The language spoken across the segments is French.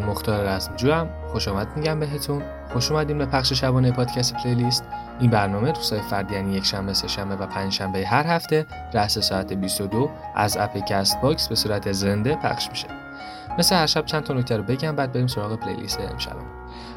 من مختار رزمجویم خوش آمد میگم بهتون. خوش اومدیم به پخش شبانه پادکست پلیلیست. این برنامه روزهای فردی یعنی یک شنبه سه شنبه و پنج شنبه هر هفته رأس ساعت 22 از اپ کست باکس به صورت زنده پخش میشه. مثل هر شب چند تا نکته رو بگم بعد بریم سراغ پلیلیست امشب.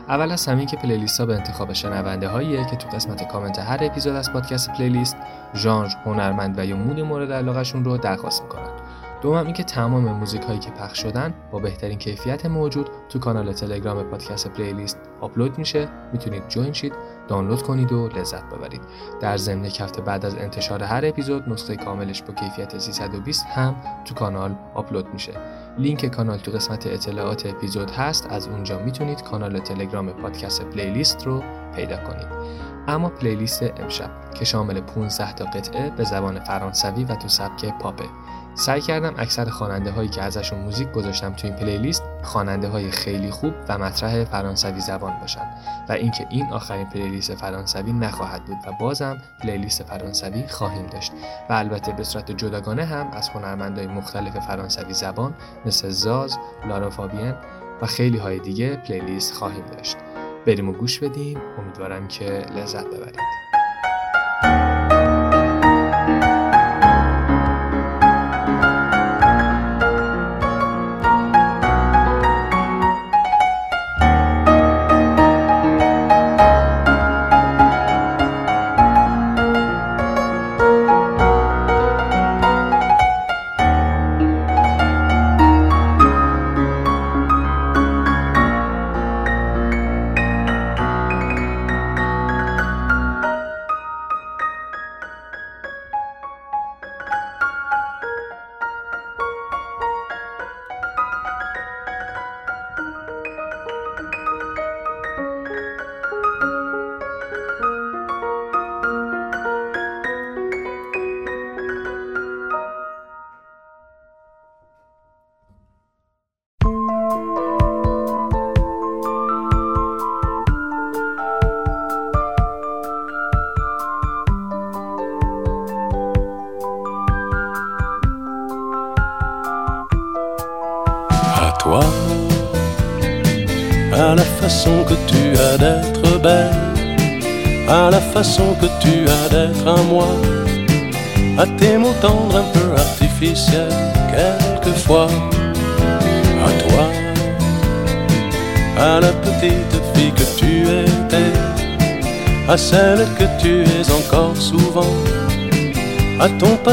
اول از همین که پلیلیست ها به انتخاب شنونده هاییه که تو قسمت کامنت هر اپیزود از پادکست پلیلیست ژانر هنرمند و یا مود مورد علاقهشون رو درخواست می‌کنن. دوم اینکه تمام موزیک هایی که پخش شدن با بهترین کیفیت موجود تو کانال تلگرام پادکست پلیلیست آپلود میشه. می‌تونید جوین شید دانلود کنید و لذت ببرید. در ضمن یک هفته بعد از انتشار هر اپیزود نسخه کاملش با کیفیت 320 هم تو کانال آپلود میشه. لینک کانال تو قسمت اطلاعات اپیزود هست از اونجا می‌تونید کانال تلگرام پادکست پلیلیست رو پیدا کنید. اما پلیلیست امشب که شامل 15 تا قطعه به زبان فرانسوی و تو سبک پاپه سعی کردم اکثر خواننده هایی که ازشون موزیک گذاشتم تو این پلیلیست خواننده های خیلی خوب و مطرح فرانسوی زبان باشن و اینکه این آخرین پلیلیست فرانسوی نخواهد بود و بازم پلیلیست فرانسوی خواهیم داشت. و البته به صورت جداگانه هم از هنرمندای مختلف فرانسوی زبان مثل زاز، لارا فابین و خیلی های دیگه پلیلیست خواهیم داشت. بریم و گوش بدیم. امیدوارم که لذت ببرید.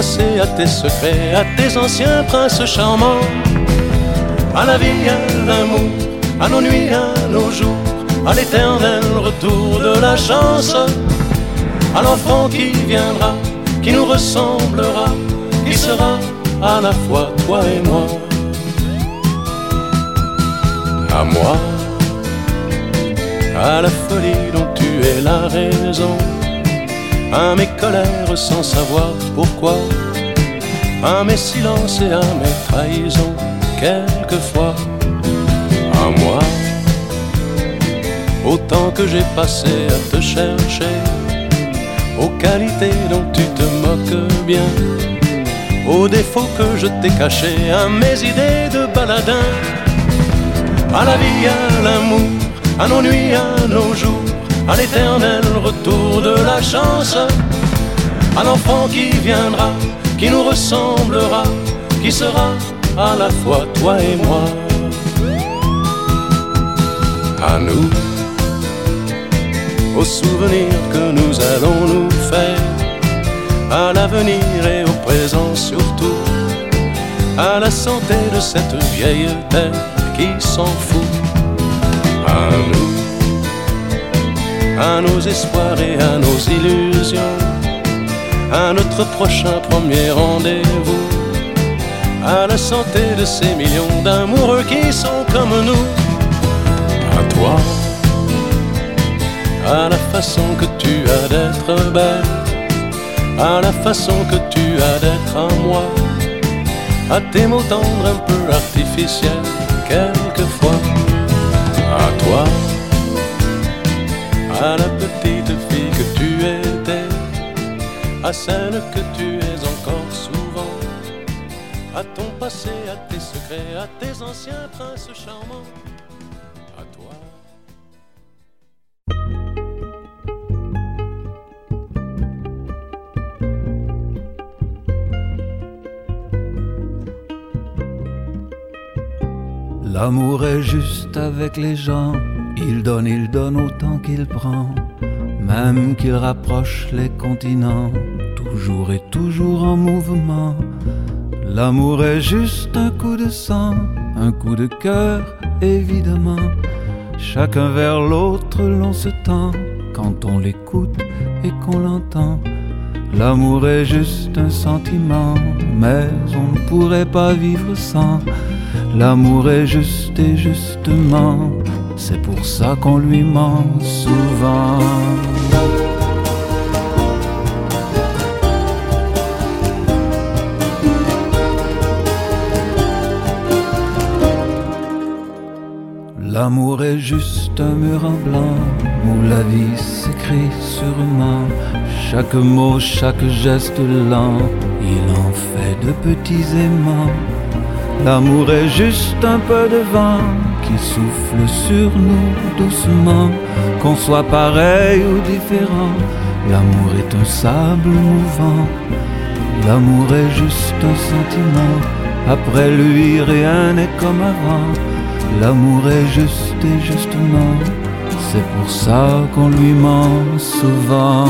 À tes secrets, à tes anciens princes charmants, à la vie, à l'amour à nos nuits, à nos jours, à l'éternel retour de la chance, à l'enfant qui viendra, qui nous ressemblera, qui sera à la fois toi et moi. À moi, à la folie dont tu es la raison, à mes colères sans savoir pourquoi, à mes silences et à mes trahisons, quelquefois. Moi. Autant que j'ai passé à te chercher, aux qualités dont tu te moques bien, aux défauts que je t'ai cachés, à mes idées de baladin, à la vie, à l'amour, à nos nuits, à nos jours, à l'éternel retour de la chance, à l'enfant qui viendra, qui nous ressemblera, qui sera à la fois toi et moi. À nous, aux souvenirs que nous allons nous faire, à l'avenir et au présent surtout, à la santé de cette vieille terre qui s'en fout, à nous, à nos espoirs et à nos illusions, à notre prochain premier rendez-vous, à la santé de ces millions d'amoureux qui sont comme nous. Toi, à la façon que tu as d'être belle, à la façon que tu as d'être à moi, à tes mots tendres un peu artificiels, quelquefois, à toi, à la petite fille que tu étais, à celle que tu es encore souvent, à ton passé à tes secrets, à tes anciens princes charmants. À toi. L'amour est juste avec les gens, il donne, il donne autant qu'il prend, même qu'il rapproche les continents, toujours et toujours en mouvement. L'amour est juste un coup de sang, un coup de cœur, évidemment. Chacun vers l'autre l'on se tend quand on l'écoute et qu'on l'entend. L'amour est juste un sentiment, mais on ne pourrait pas vivre sans. L'amour est juste et justement, c'est pour ça qu'on lui ment souvent. L'amour est juste un mur en blanc où la vie s'écrit sûrement. Chaque mot, chaque geste lent, il en fait de petits aimants. L'amour est juste un peu de vent qui souffle sur nous doucement. Qu'on soit pareil ou différent, l'amour est un sable mouvant. L'amour est juste un sentiment, après lui rien n'est comme avant. L'amour est juste et justement, c'est pour ça qu'on lui ment souvent.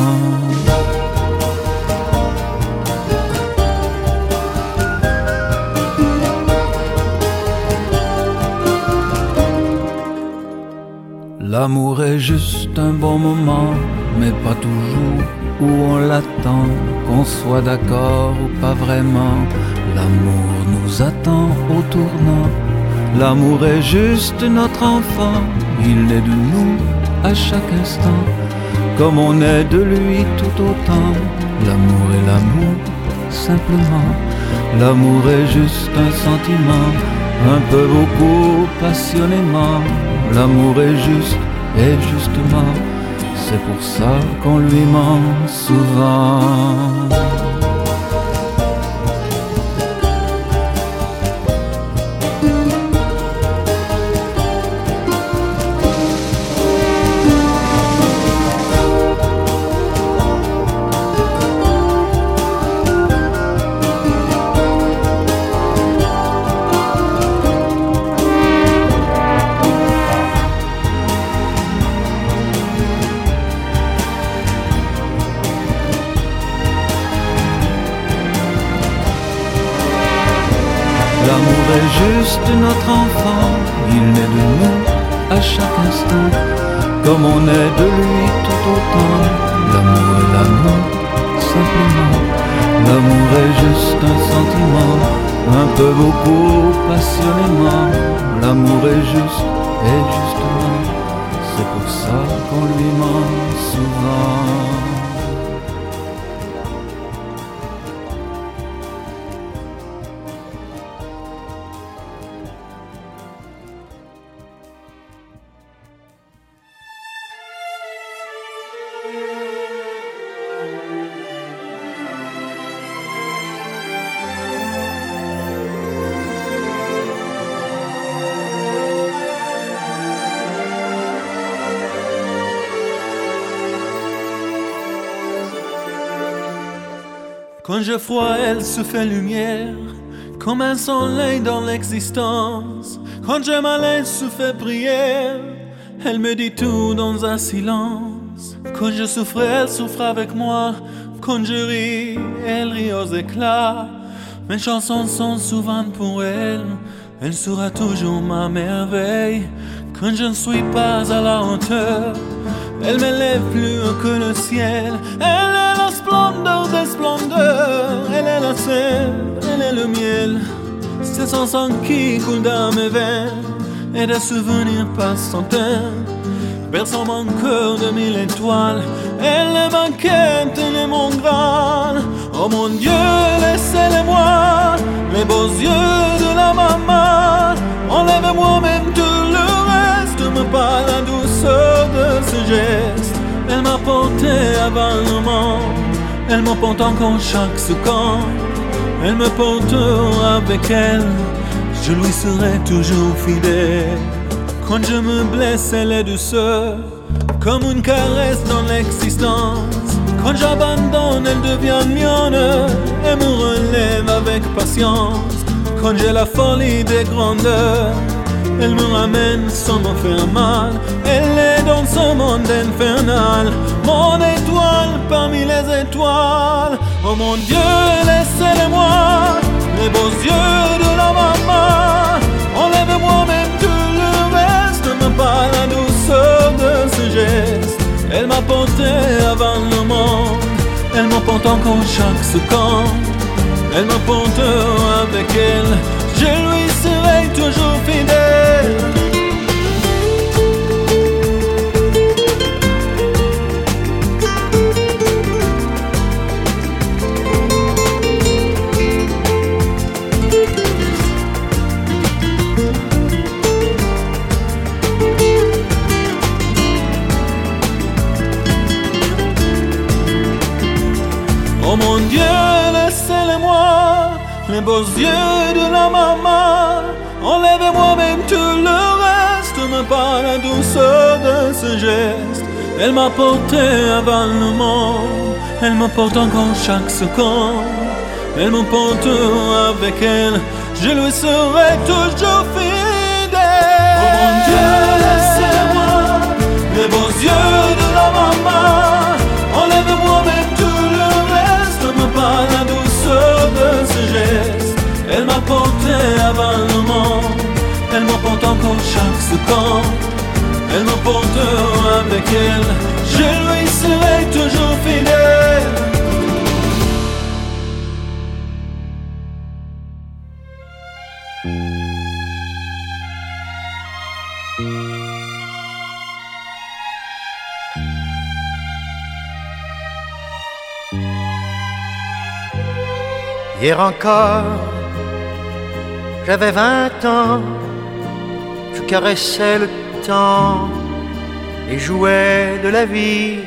L'amour est juste un bon moment, mais pas toujours où on l'attend, qu'on soit d'accord ou pas vraiment. L'amour nous attend au tournant. L'amour est juste notre enfant, il naît de nous à chaque instant, comme on est de lui tout autant. L'amour est l'amour, simplement. L'amour est juste un sentiment, un peu beaucoup passionnément. L'amour est juste et justement, c'est pour ça qu'on lui ment souvent. Comme on est de lui tout autant. L'amour est l'amour, simplement. L'amour est juste un sentiment, un peu beaucoup passionnément. L'amour est juste et justement, c'est pour ça qu'on lui ment souvent. Je froid, elle se fait lumière, comme un soleil dans l'existence. Quand je mal, elle se fait prière, elle me dit tout dans un silence. Quand je souffre, elle souffre avec moi. Quand je ris, elle rit aux éclats. Mes chansons sont souvent pour elle, elle sera toujours ma merveille. Quand je ne suis pas à la hauteur, elle m'élève plus que le ciel. Elle est la splendeur des splendeurs. Elle est la sève, elle est le miel. C'est son sang qui coule dans mes veines. Et des souvenirs en terre. Berçant mon cœur de mille étoiles. Elle est ma quête, elle est mon graal. Oh mon Dieu, laissez-les-moi. Les beaux yeux de la maman. Enlève-moi même tout le reste. Me pas la douceur. Avant le. Elle m'emporte encore chaque seconde. elle me portera avec elle, je lui serai toujours fidèle. Quand je me blesse, elle est douceur, comme une caresse dans l'existence. Quand j'abandonne, elle devient mienne, elle me relève avec patience. Quand j'ai la folie des grandeurs, elle me ramène sans me faire mal. Dans ce monde infernal, mon étoile parmi les étoiles. Oh mon Dieu, laissez-les-moi, les beaux yeux de la maman. Enlève-moi même tout le reste, me pas la douceur de ce geste. Elle m'a porté avant le monde, elle m'emporte encore chaque seconde. Elle me porte avec elle, mon Dieu, laissez-le-moi, les beaux yeux de la maman. Enlèvez-moi même tout le reste, me pas la douceur de ce geste. Elle m'a porté avant le monde, elle me porte encore chaque seconde. Elle me porte avec elle, je lui serai toujours fidèle. Chaque seconde. Elle me porte avec elle, je lui serai toujours fidèle. Hier encore, j'avais vingt ans, je caressais le temps et jouais de la vie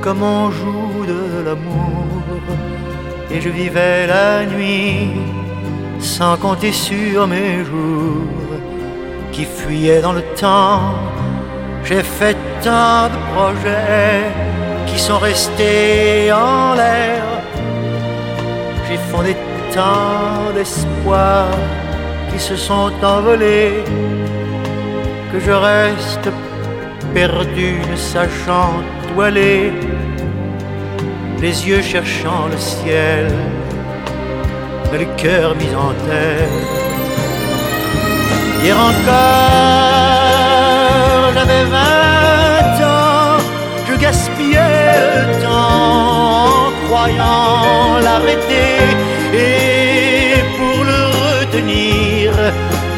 comme on joue de l'amour. Et je vivais la nuit sans compter sur mes jours qui fuyaient dans le temps. J'ai fait tant de projets qui sont restés en l'air j'ai fondé tant d'espoirs qui se sont envolés que je reste perdu ne sachant où aller, les yeux cherchant le ciel, mais le cœur mis en terre. Hier encore, j'avais vingt ans, je gaspillais le temps croyant l'arrêter et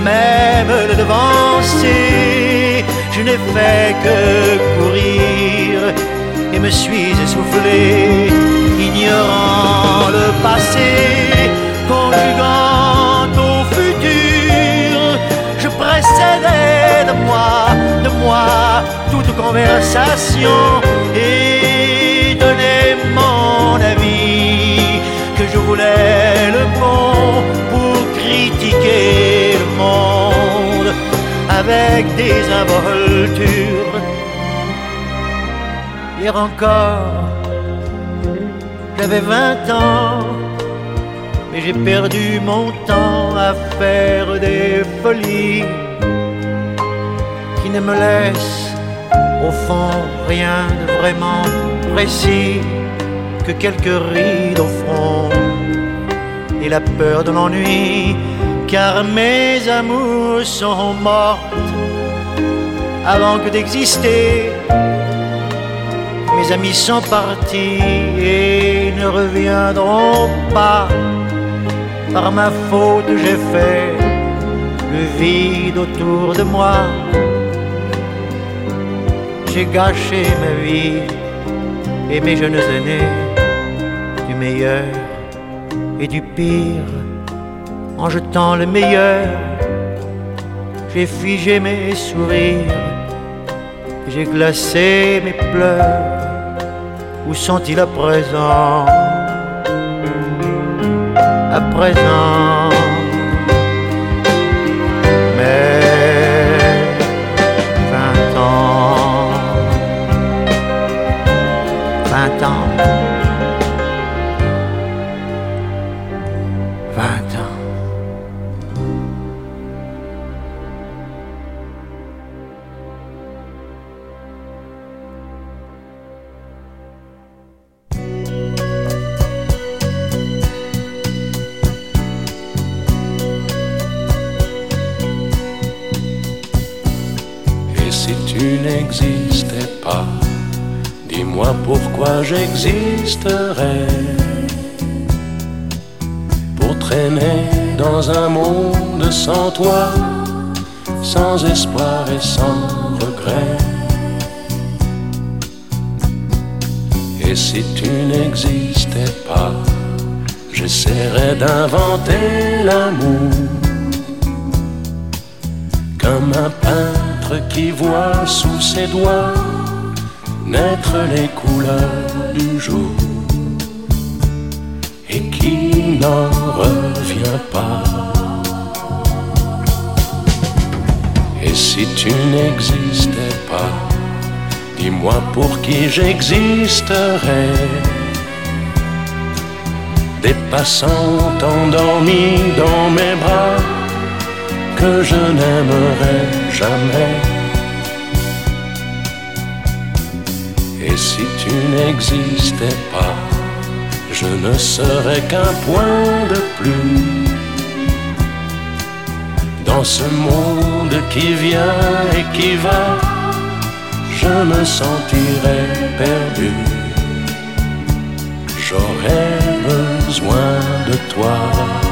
même le devancer, je n'ai fait que courir et me suis essoufflé, ignorant le passé, conjuguant au futur, je précédais de moi, de moi, toute conversation avec des involtures. Hier encore, j'avais vingt ans, mais j'ai perdu mon temps à faire des folies qui ne me laissent au fond rien de vraiment précis que quelques rides au front et la peur de l'ennui, car mes amours sont mortes avant que d'exister. Mes amis sont partis et ne reviendront pas. Par ma faute, j'ai fait le vide autour de moi. J'ai gâché ma vie et mes jeunes aînés du meilleur et du pire en jetant le meilleur. J'ai figé mes sourires, j'ai glacé mes pleurs. Où sont-ils à présent? À présent. Dis-moi pour qui j'existerais. Des passants endormis dans mes bras que je n'aimerai jamais. Et si tu n'existais pas, je ne serais qu'un point de plus dans ce monde qui vient et qui va. Je me sentirais perdu. J'aurais besoin de toi.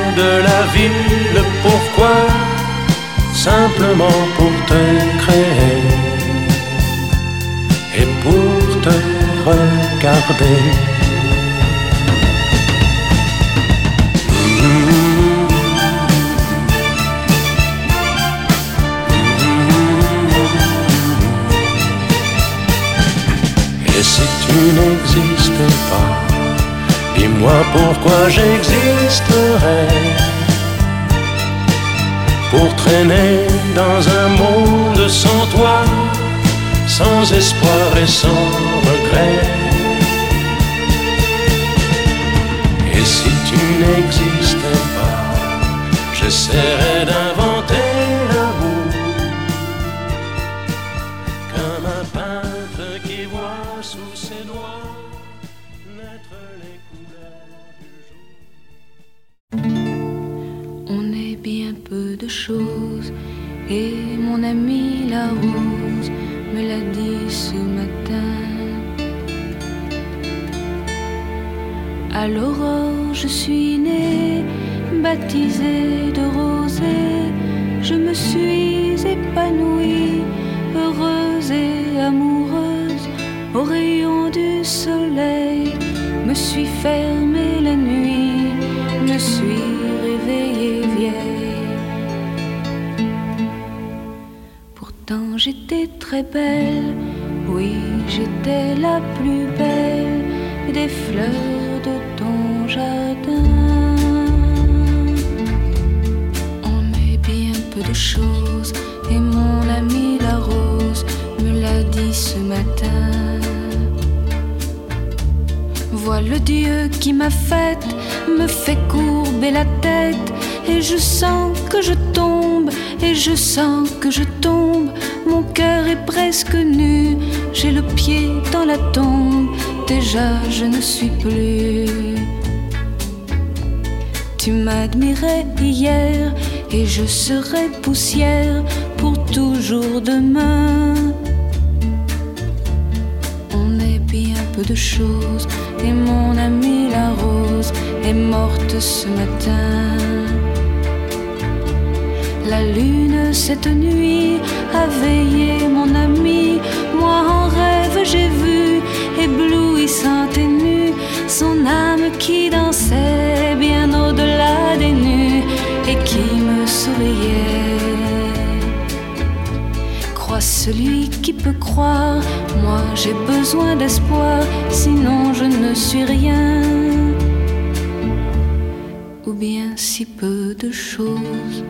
de la vie, le pourquoi, simplement pour te créer et pour te regarder? Et si tu n'existais pas, Dis-moi pourquoi j'existerais Pour traîner dans un monde sans toi Sans espoir et sans regret? Et si tu n'existais pas J'essaierais d'inventer mon ami la rose me l'a dit ce matin. À l'aurore, je suis née, baptisée de rosée. Je me suis épanouie, heureuse et amoureuse. Au rayon du soleil, me suis fermée la nuit, me suis réveillée très belle, oui j'étais la plus belle des fleurs de ton jardin. On est bien peu de choses et mon ami la rose me l'a dit ce matin. Vois le Dieu qui m'a faite me fait courber la tête et je sens que je tombe et je sens que je tombe. Mon cœur est presque nu, j'ai le pied dans la tombe. Déjà je ne suis plus. Tu m'admirais hier et je serai poussière pour toujours demain. On est bien peu de choses et mon amie la rose est morte ce matin. La lune cette nuit a veillé mon ami. Moi en rêve j'ai vu, éblouissante et nue, son âme qui dansait bien au-delà des nues et qui me souriait. Crois celui qui peut croire, moi j'ai besoin d'espoir, sinon je ne suis rien. Ou bien si peu de choses.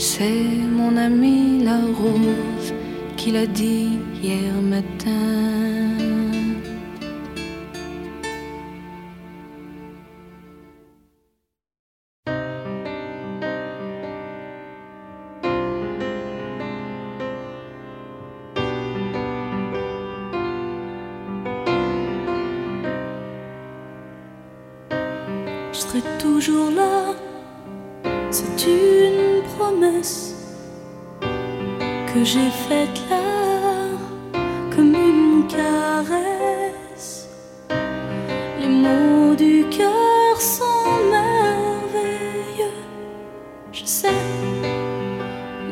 C'est mon ami la rose qui l'a dit hier matin. J'ai faite là, comme une caresse. Les mots du cœur sont merveilleux, je sais,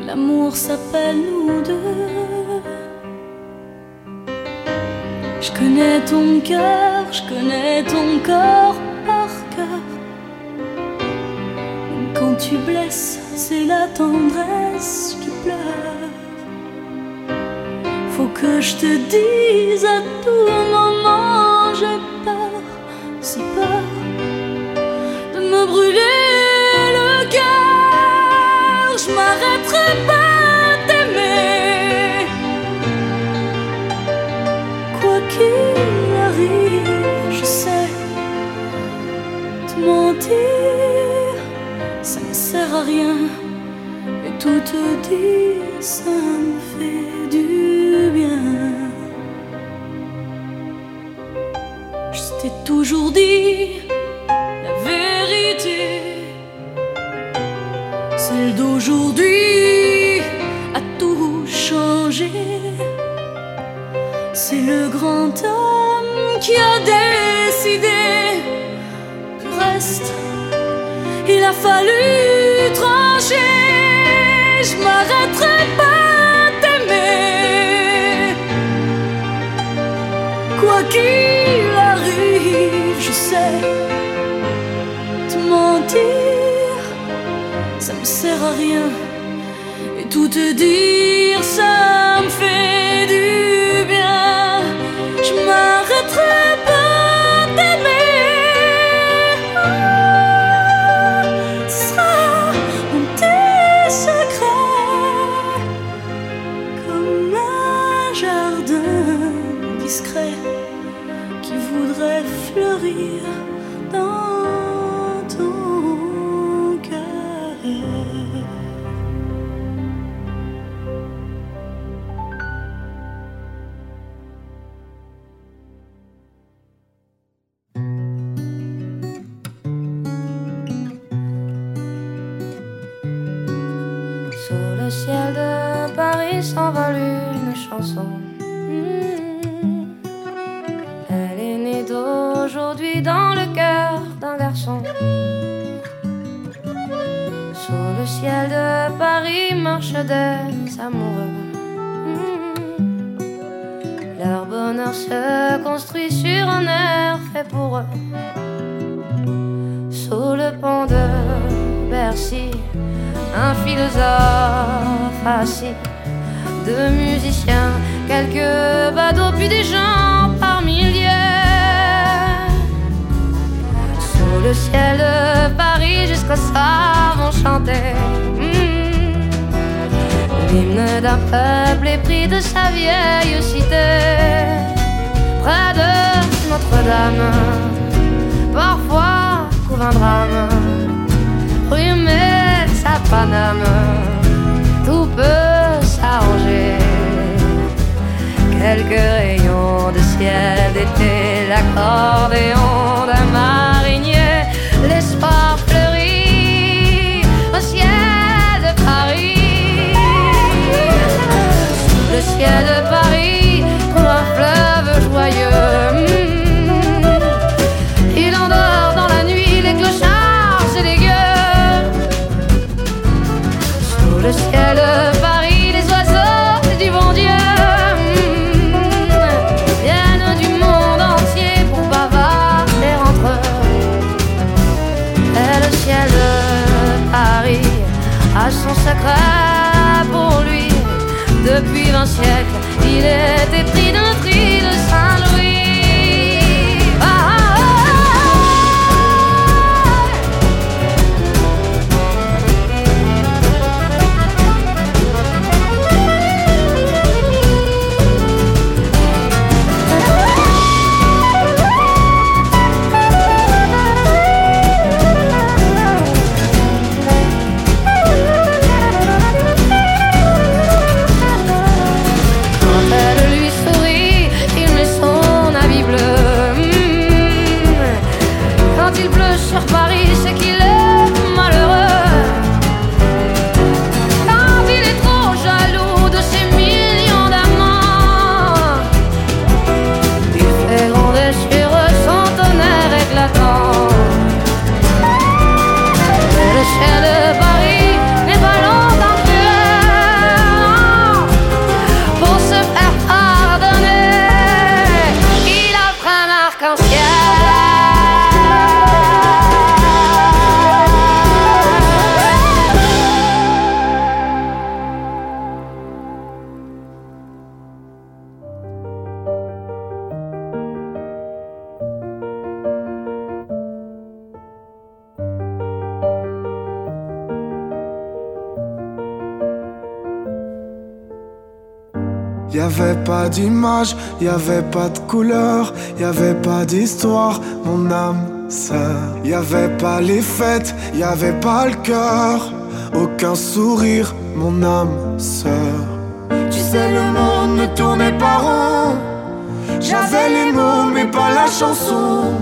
l'amour s'appelle nous deux. Je connais ton cœur, je connais ton corps par cœur. Quand tu blesses, c'est la tendresse qui pleure. Que je te dise à tout moment, j'ai peur, si peur de me brûler le cœur. Je m'arrêterai pas d'aimer. Quoi qu'il arrive, je sais te mentir, ça ne sert à rien. Et tout te dire, ça me fait la vérité. Celle d'aujourd'hui a tout changé. C'est le grand homme qui a décidé du reste. Il a fallu trancher. Je m'arrêterai pas rien. Et tout te dire, d'un peuple épris de sa vieille cité, près de Notre-Dame, parfois couvre un drame, rhumé sa paname, tout peut s'arranger. Quelques rayons de ciel d'été, l'accordéon d'un mal. ciel de Paris comme un fleuve joyeux. Y avait pas d'image, y avait pas de couleur, y avait pas d'histoire, mon âme sœur. Y avait pas les fêtes, y avait pas le cœur, aucun sourire, mon âme sœur. Tu sais, le monde ne tournait pas rond. J'avais les mots, mais pas la chanson.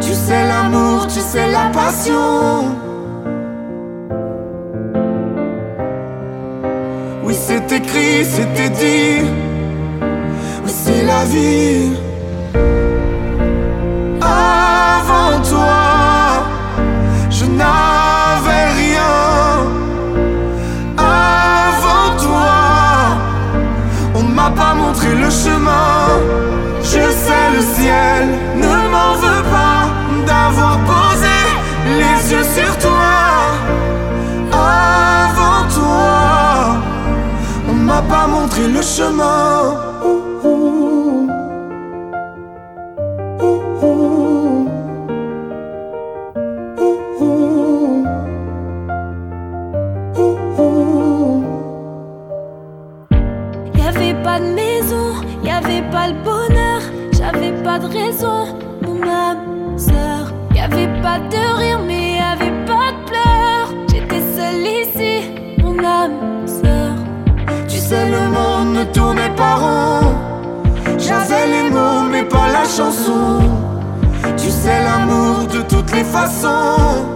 Tu sais l'amour, tu sais la passion. C'était dit, mais c'est la vie. suis le chemin. chanson. Tu sais l'amour de toutes les façons.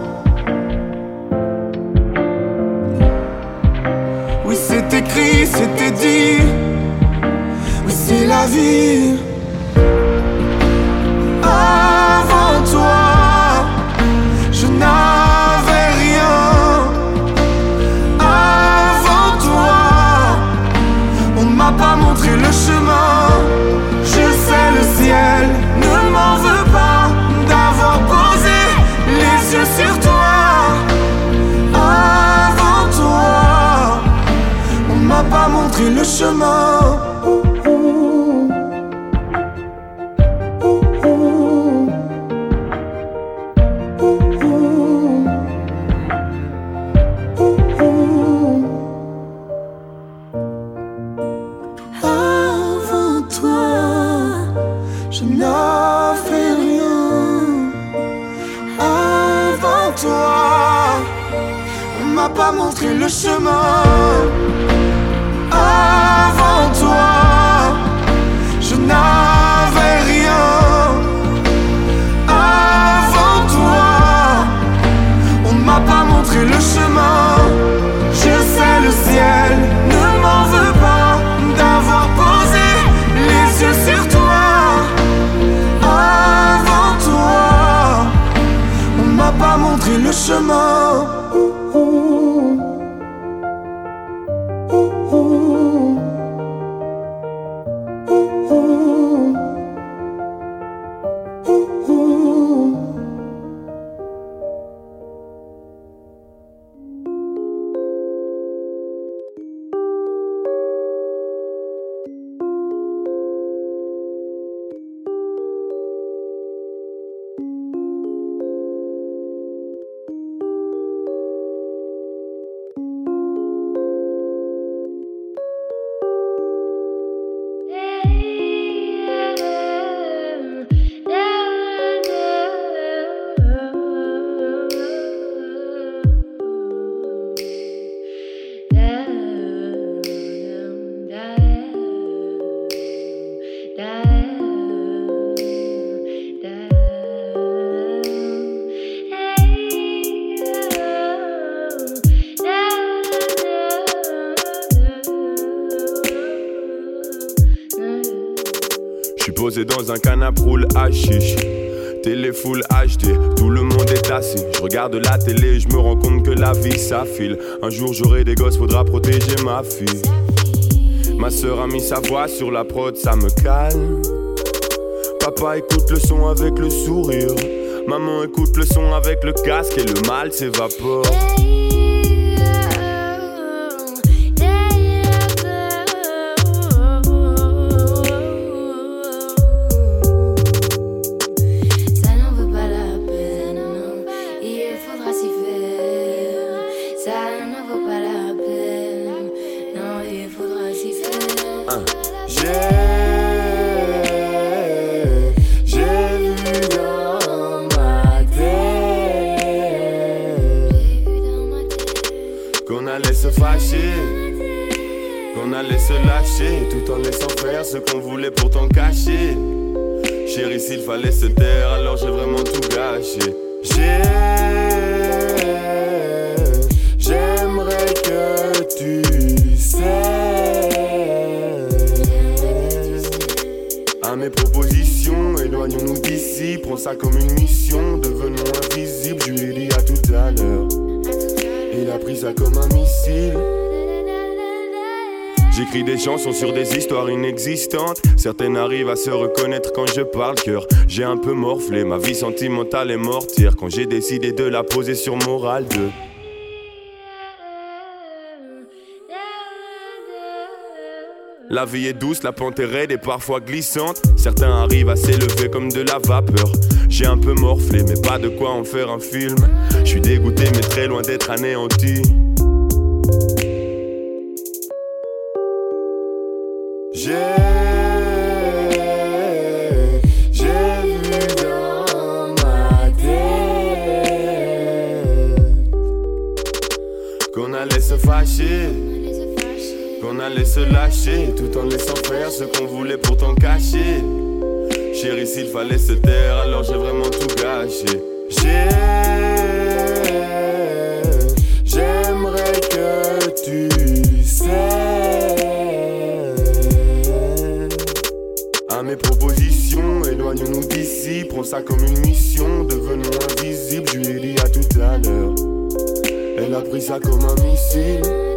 Oui, c'est écrit, c'était dit. Oui, c'est la vie. chemin. Avant toi, je n'avais rien. Avant toi, on m'a pas montré le chemin. Ouh, ouh. Un canapé roule hashish. Télé full HD, tout le monde est assis. Je regarde la télé, je me rends compte que la vie s'affile. Un jour j'aurai des gosses, faudra protéger ma fille. Ma soeur a mis sa voix sur la prod, ça me calme. Papa écoute le son avec le sourire. Maman écoute le son avec le casque et le mal s'évapore. Qu'on allait se lâcher, tout en laissant faire ce qu'on voulait pourtant cacher. Chérie, s'il fallait se taire, alors j'ai vraiment tout gâché. J'ai, j'aimerais que tu sais. À mes propositions, éloignons-nous d'ici. Prends ça comme une mission, devenons invisibles. Je lui ai à tout à l'heure. Il a pris ça comme un missile. J'écris des chansons sur des histoires inexistantes. Certaines arrivent à se reconnaître quand je parle cœur. J'ai un peu morflé, ma vie sentimentale est mortière. Quand j'ai décidé de la poser sur Moral 2. La vie est douce, la pente est raide et parfois glissante. Certains arrivent à s'élever comme de la vapeur. J'ai un peu morflé, mais pas de quoi en faire un film. Je suis dégoûté, mais très loin d'être anéanti. J'ai, j'ai vu dans ma tête qu'on allait se fâcher, qu'on allait se lâcher, tout en laissant faire ce qu'on voulait pourtant cacher. Chérie, s'il fallait se taire, alors j'ai vraiment tout gâché. J'ai, j'aimerais que tu sais. À mes propositions, éloignons-nous d'ici. Prends ça comme une mission, devenons invisibles. Je lui dit à tout à l'heure. Elle a pris ça comme un missile.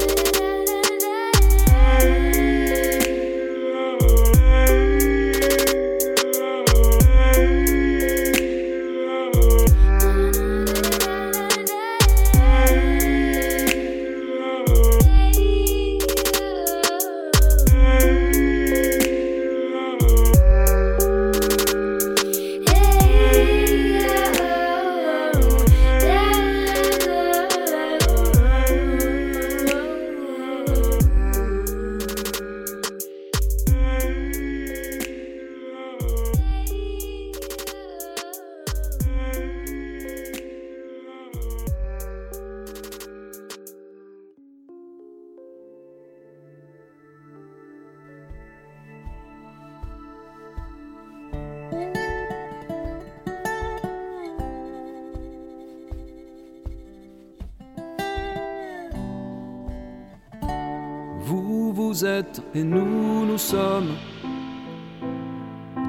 Et nous, nous sommes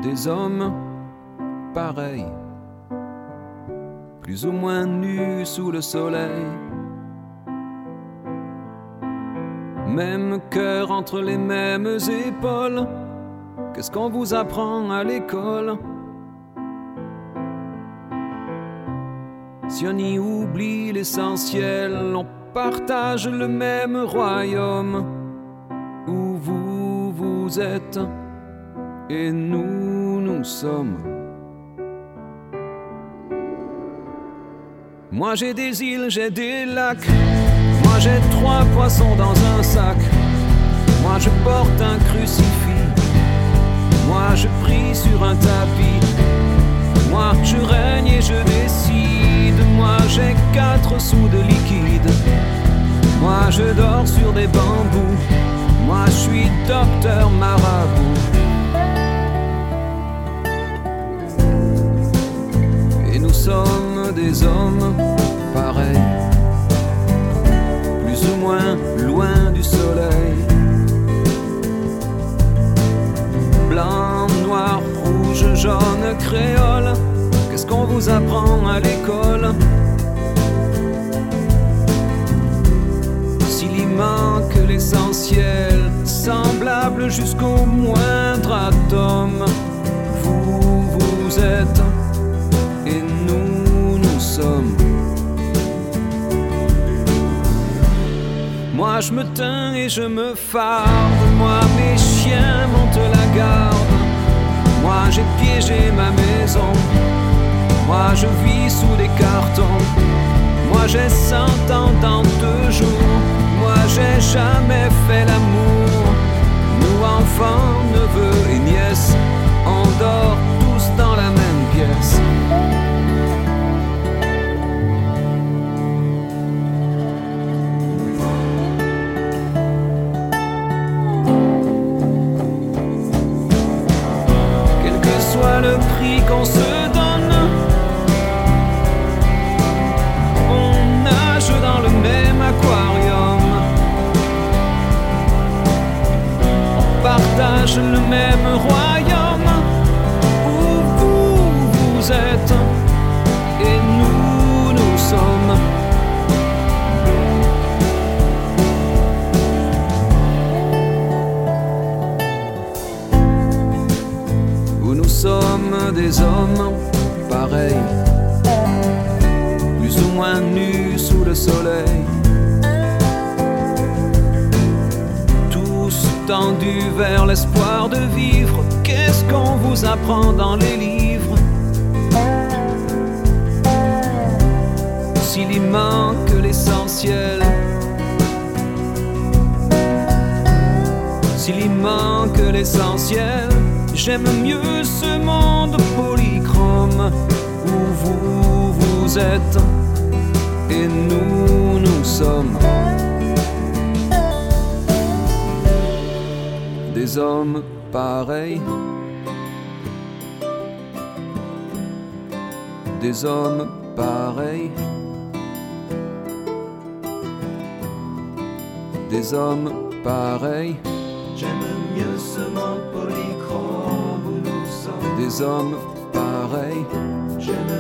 des hommes pareils, plus ou moins nus sous le soleil. Même cœur entre les mêmes épaules, qu'est-ce qu'on vous apprend à l'école? Si on y oublie l'essentiel, on partage le même royaume où vous, et nous, nous sommes. Moi j'ai des îles, j'ai des lacs. Moi j'ai trois poissons dans un sac. Moi je porte un crucifix. Moi je prie sur un tapis. Moi je règne et je décide. Moi j'ai quatre sous de liquide. Moi je dors sur des bambous. Moi je suis docteur marabout. Et nous sommes des hommes pareils, plus ou moins loin du soleil. Blanc, noir, rouge, jaune, créole, qu'est-ce qu'on vous apprend à l'école? Manque l'essentiel, semblable jusqu'au moindre atome, vous, vous êtes et nous, nous sommes. Moi je me teins et je me farde, moi mes chiens montent la garde. Moi j'ai piégé ma maison, moi je vis sous des cartons. Moi j'ai cent ans dans deux jours, j'ai jamais fait l'amour. Nous enfants, neveux et nièces, on dort tous dans la même pièce. Des hommes pareils, des hommes pareils. J'aime mieux ce monde polychrome où nous sommes. des hommes pareils, J'aime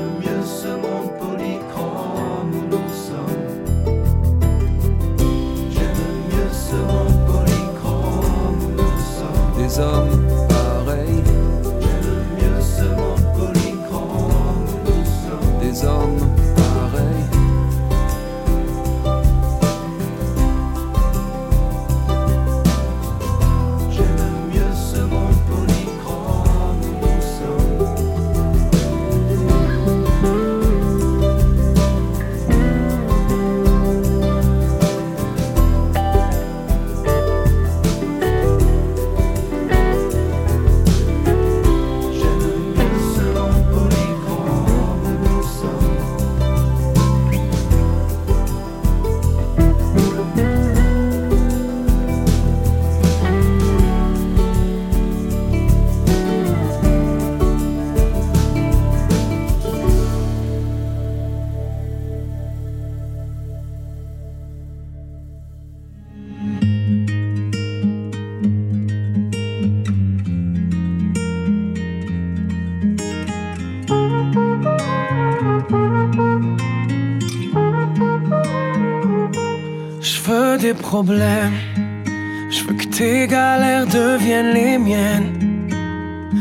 Je veux que tes galères deviennent les miennes.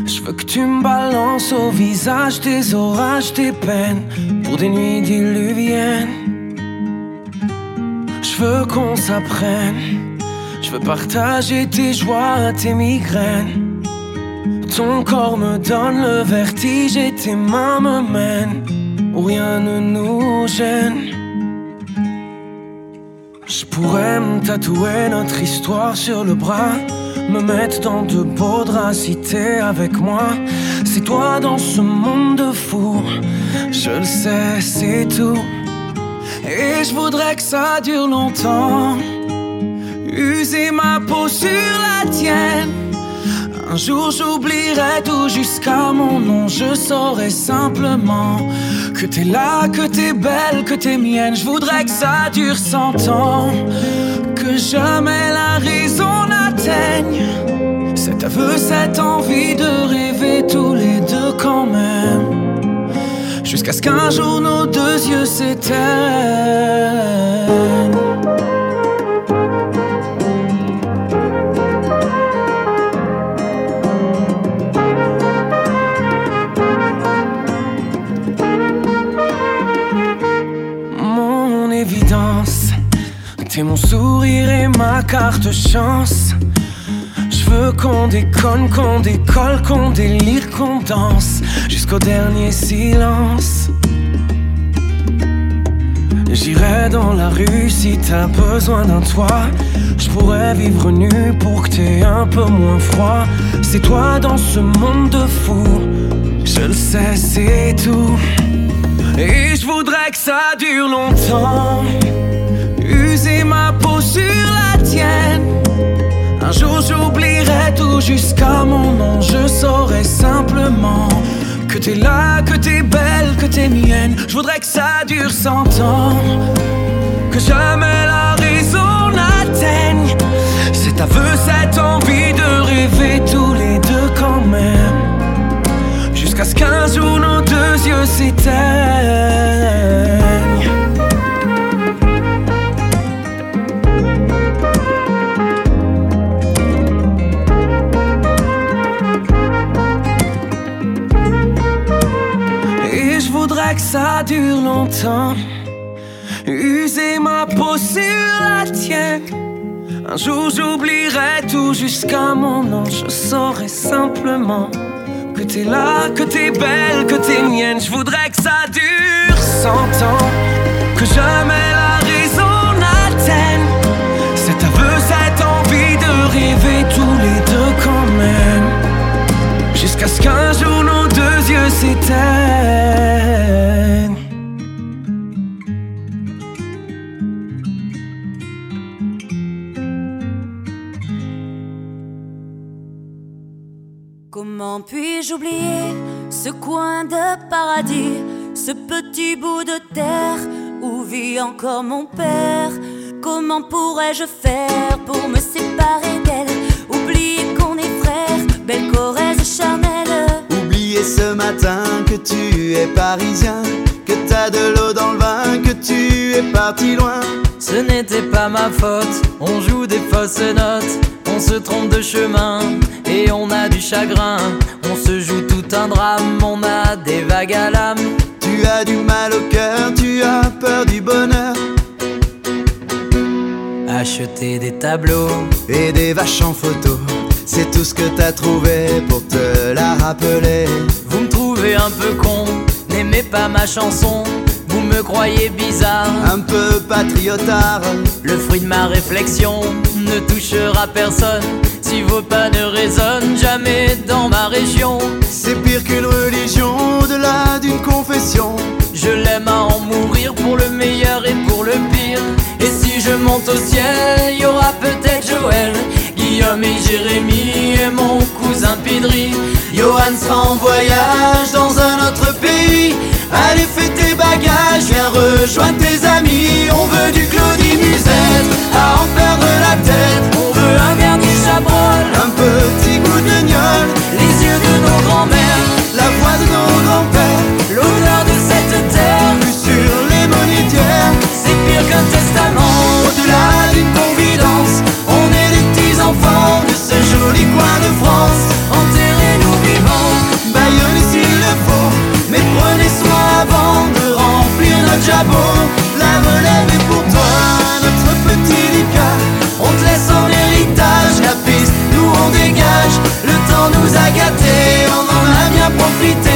Je veux que tu me balances au visage des orages, des peines pour des nuits diluviennes. Je veux qu'on s'apprenne. Je veux partager tes joies, tes migraines. Ton corps me donne le vertige et tes mains me mènent où rien ne nous gêne. Je pourrais me tatouer notre histoire sur le bras, me mettre dans de beaux draps si t'es avec moi. C'est toi dans ce monde de fou, je le sais, c'est tout. Et je voudrais que ça dure longtemps, user ma peau sur la tienne. Un jour j'oublierai tout jusqu'à mon nom, je saurai simplement que t'es là, que t'es belle, que t'es mienne. Je voudrais que ça dure cent ans, que jamais la raison n'atteigne cet aveu, cette envie de rêver tous les deux quand même. Jusqu'à ce qu'un jour nos deux yeux s'éteignent. Sourire et ma carte chance. Je veux qu'on déconne, qu'on décolle, qu'on délire, qu'on danse jusqu'au dernier silence. J'irai dans la rue si t'as besoin d'un toit. Je pourrais vivre nu pour que t'aies un peu moins froid. C'est toi dans ce monde de fous. Je le sais, c'est tout. Et je voudrais que ça dure longtemps. Sur la tienne. Un jour j'oublierai tout jusqu'à mon nom. Je saurai simplement que t'es là, que t'es belle, que t'es mienne. Je voudrais que ça dure cent ans. Que jamais la raison n'atteigne cet aveu, cette envie de rêver tous les deux quand même. Jusqu'à ce qu'un jour nos deux yeux s'éteignent. Ça dure longtemps. User ma peau sur la tienne. Un jour j'oublierai tout jusqu'à mon nom. Je saurai simplement que t'es là, que t'es belle, que t'es mienne. Je voudrais que ça dure cent ans. Que jamais la raison n'atteigne cet aveu, cette envie de rêver tous les deux quand même. Jusqu'à ce qu'un jour deux Comment puis-je oublier ce coin de paradis, ce petit bout de terre où vit encore mon père? Comment pourrais-je faire pour me séparer d'elle? Oublier qu'on est frères, belle Corrèze charnelle Ce matin que tu es parisien, que t'as de l'eau dans le vin, que tu es parti loin. Ce n'était pas ma faute, on joue des fausses notes, on se trompe de chemin et on a du chagrin. On se joue tout un drame, on a des vagues à l'âme. Tu as du mal au cœur, tu as peur du bonheur. Acheter des tableaux et des vaches en photo, c'est tout ce que t'as trouvé pour te la rappeler. Vous me trouvez un peu con, n'aimez pas ma chanson. Vous me croyez bizarre, un peu patriotard. Le fruit de ma réflexion ne touchera personne. Si vos pas ne résonnent jamais dans ma région, c'est pire qu'une religion au-delà d'une confession. Je l'aime à en mourir pour le meilleur et pour le pire. Et si je monte au ciel, y aura peut-être Joël, Et Jérémie et mon cousin Pidri. Johan sera en voyage dans un autre pays. Allez, fais tes bagages, viens rejoindre tes amis. On veut du Claudie Musette, à en perdre la tête. On veut un vernis chabrol, un petit goût de gnôle. La relève est pour toi, notre petit Lucas. On te laisse en héritage la piste, nous on dégage. Le temps nous a gâtés, on en a bien profité.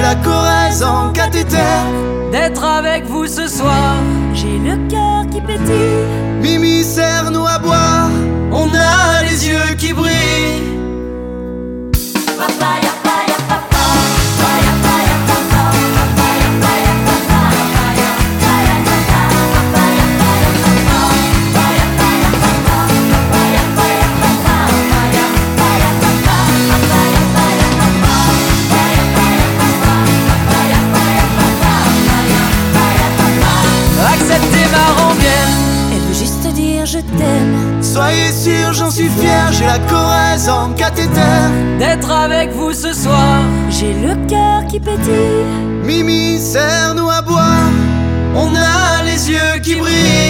J'ai la Corrèze en cathéter. D'être avec vous ce soir. J'ai le cœur qui pétille. Mimi, serre-nous à boire, on a les yeux qui brillent. Acceptez fier, j'ai la Corrèze en cathéter. D'être avec vous ce soir. J'ai le cœur qui pétille. Mimi, serre-nous à boire, on a les yeux qui brillent.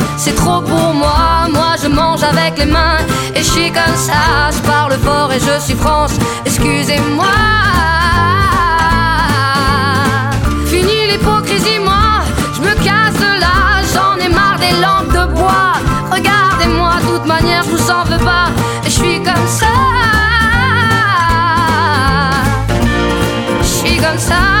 c'est trop pour moi. Moi je mange avec les mains et je suis comme ça. Je parle fort et je suis France, excusez-moi. Fini l'hypocrisie, moi, je me casse de là. J'en ai marre des lampes de bois. Regardez-moi, de toute manière, je vous en veux pas. Et je suis comme ça. Je suis comme ça.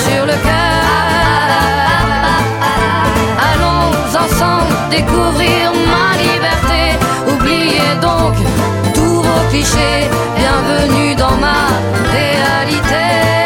Allons ensemble découvrir ma liberté. Oubliez donc tous vos clichés. Bienvenue dans ma réalité.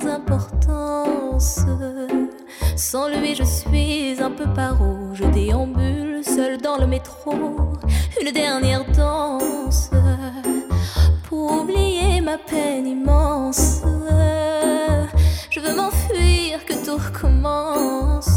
sans importance. Sans lui, je suis un peu paro. Je déambule seul dans le métro. Une dernière danse pour oublier ma peine immense. Je veux m'enfuir, que tout recommence.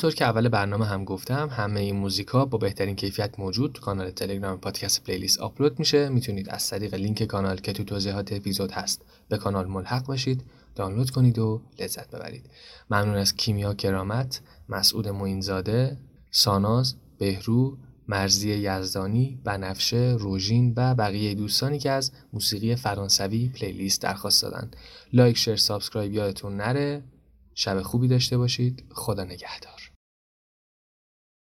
همونطور که اول برنامه هم گفتم همه این موزیکا با بهترین کیفیت موجود تو کانال تلگرام پادکست پلیلیست آپلود میشه. می‌تونید از طریق لینک کانال که تو توضیحات اپیزود هست به کانال ملحق بشید دانلود کنید و لذت ببرید. ممنون از کیمیا کرامت مسعود موینزاده ساناز بهرو مرزی یزدانی بنفشه روژین و بقیه دوستانی که از موسیقی فرانسوی پلیلیست درخواست دادن. لایک شیر سابسکرایب یادتون نره. شب خوبی داشته باشید. خدا نگهدار.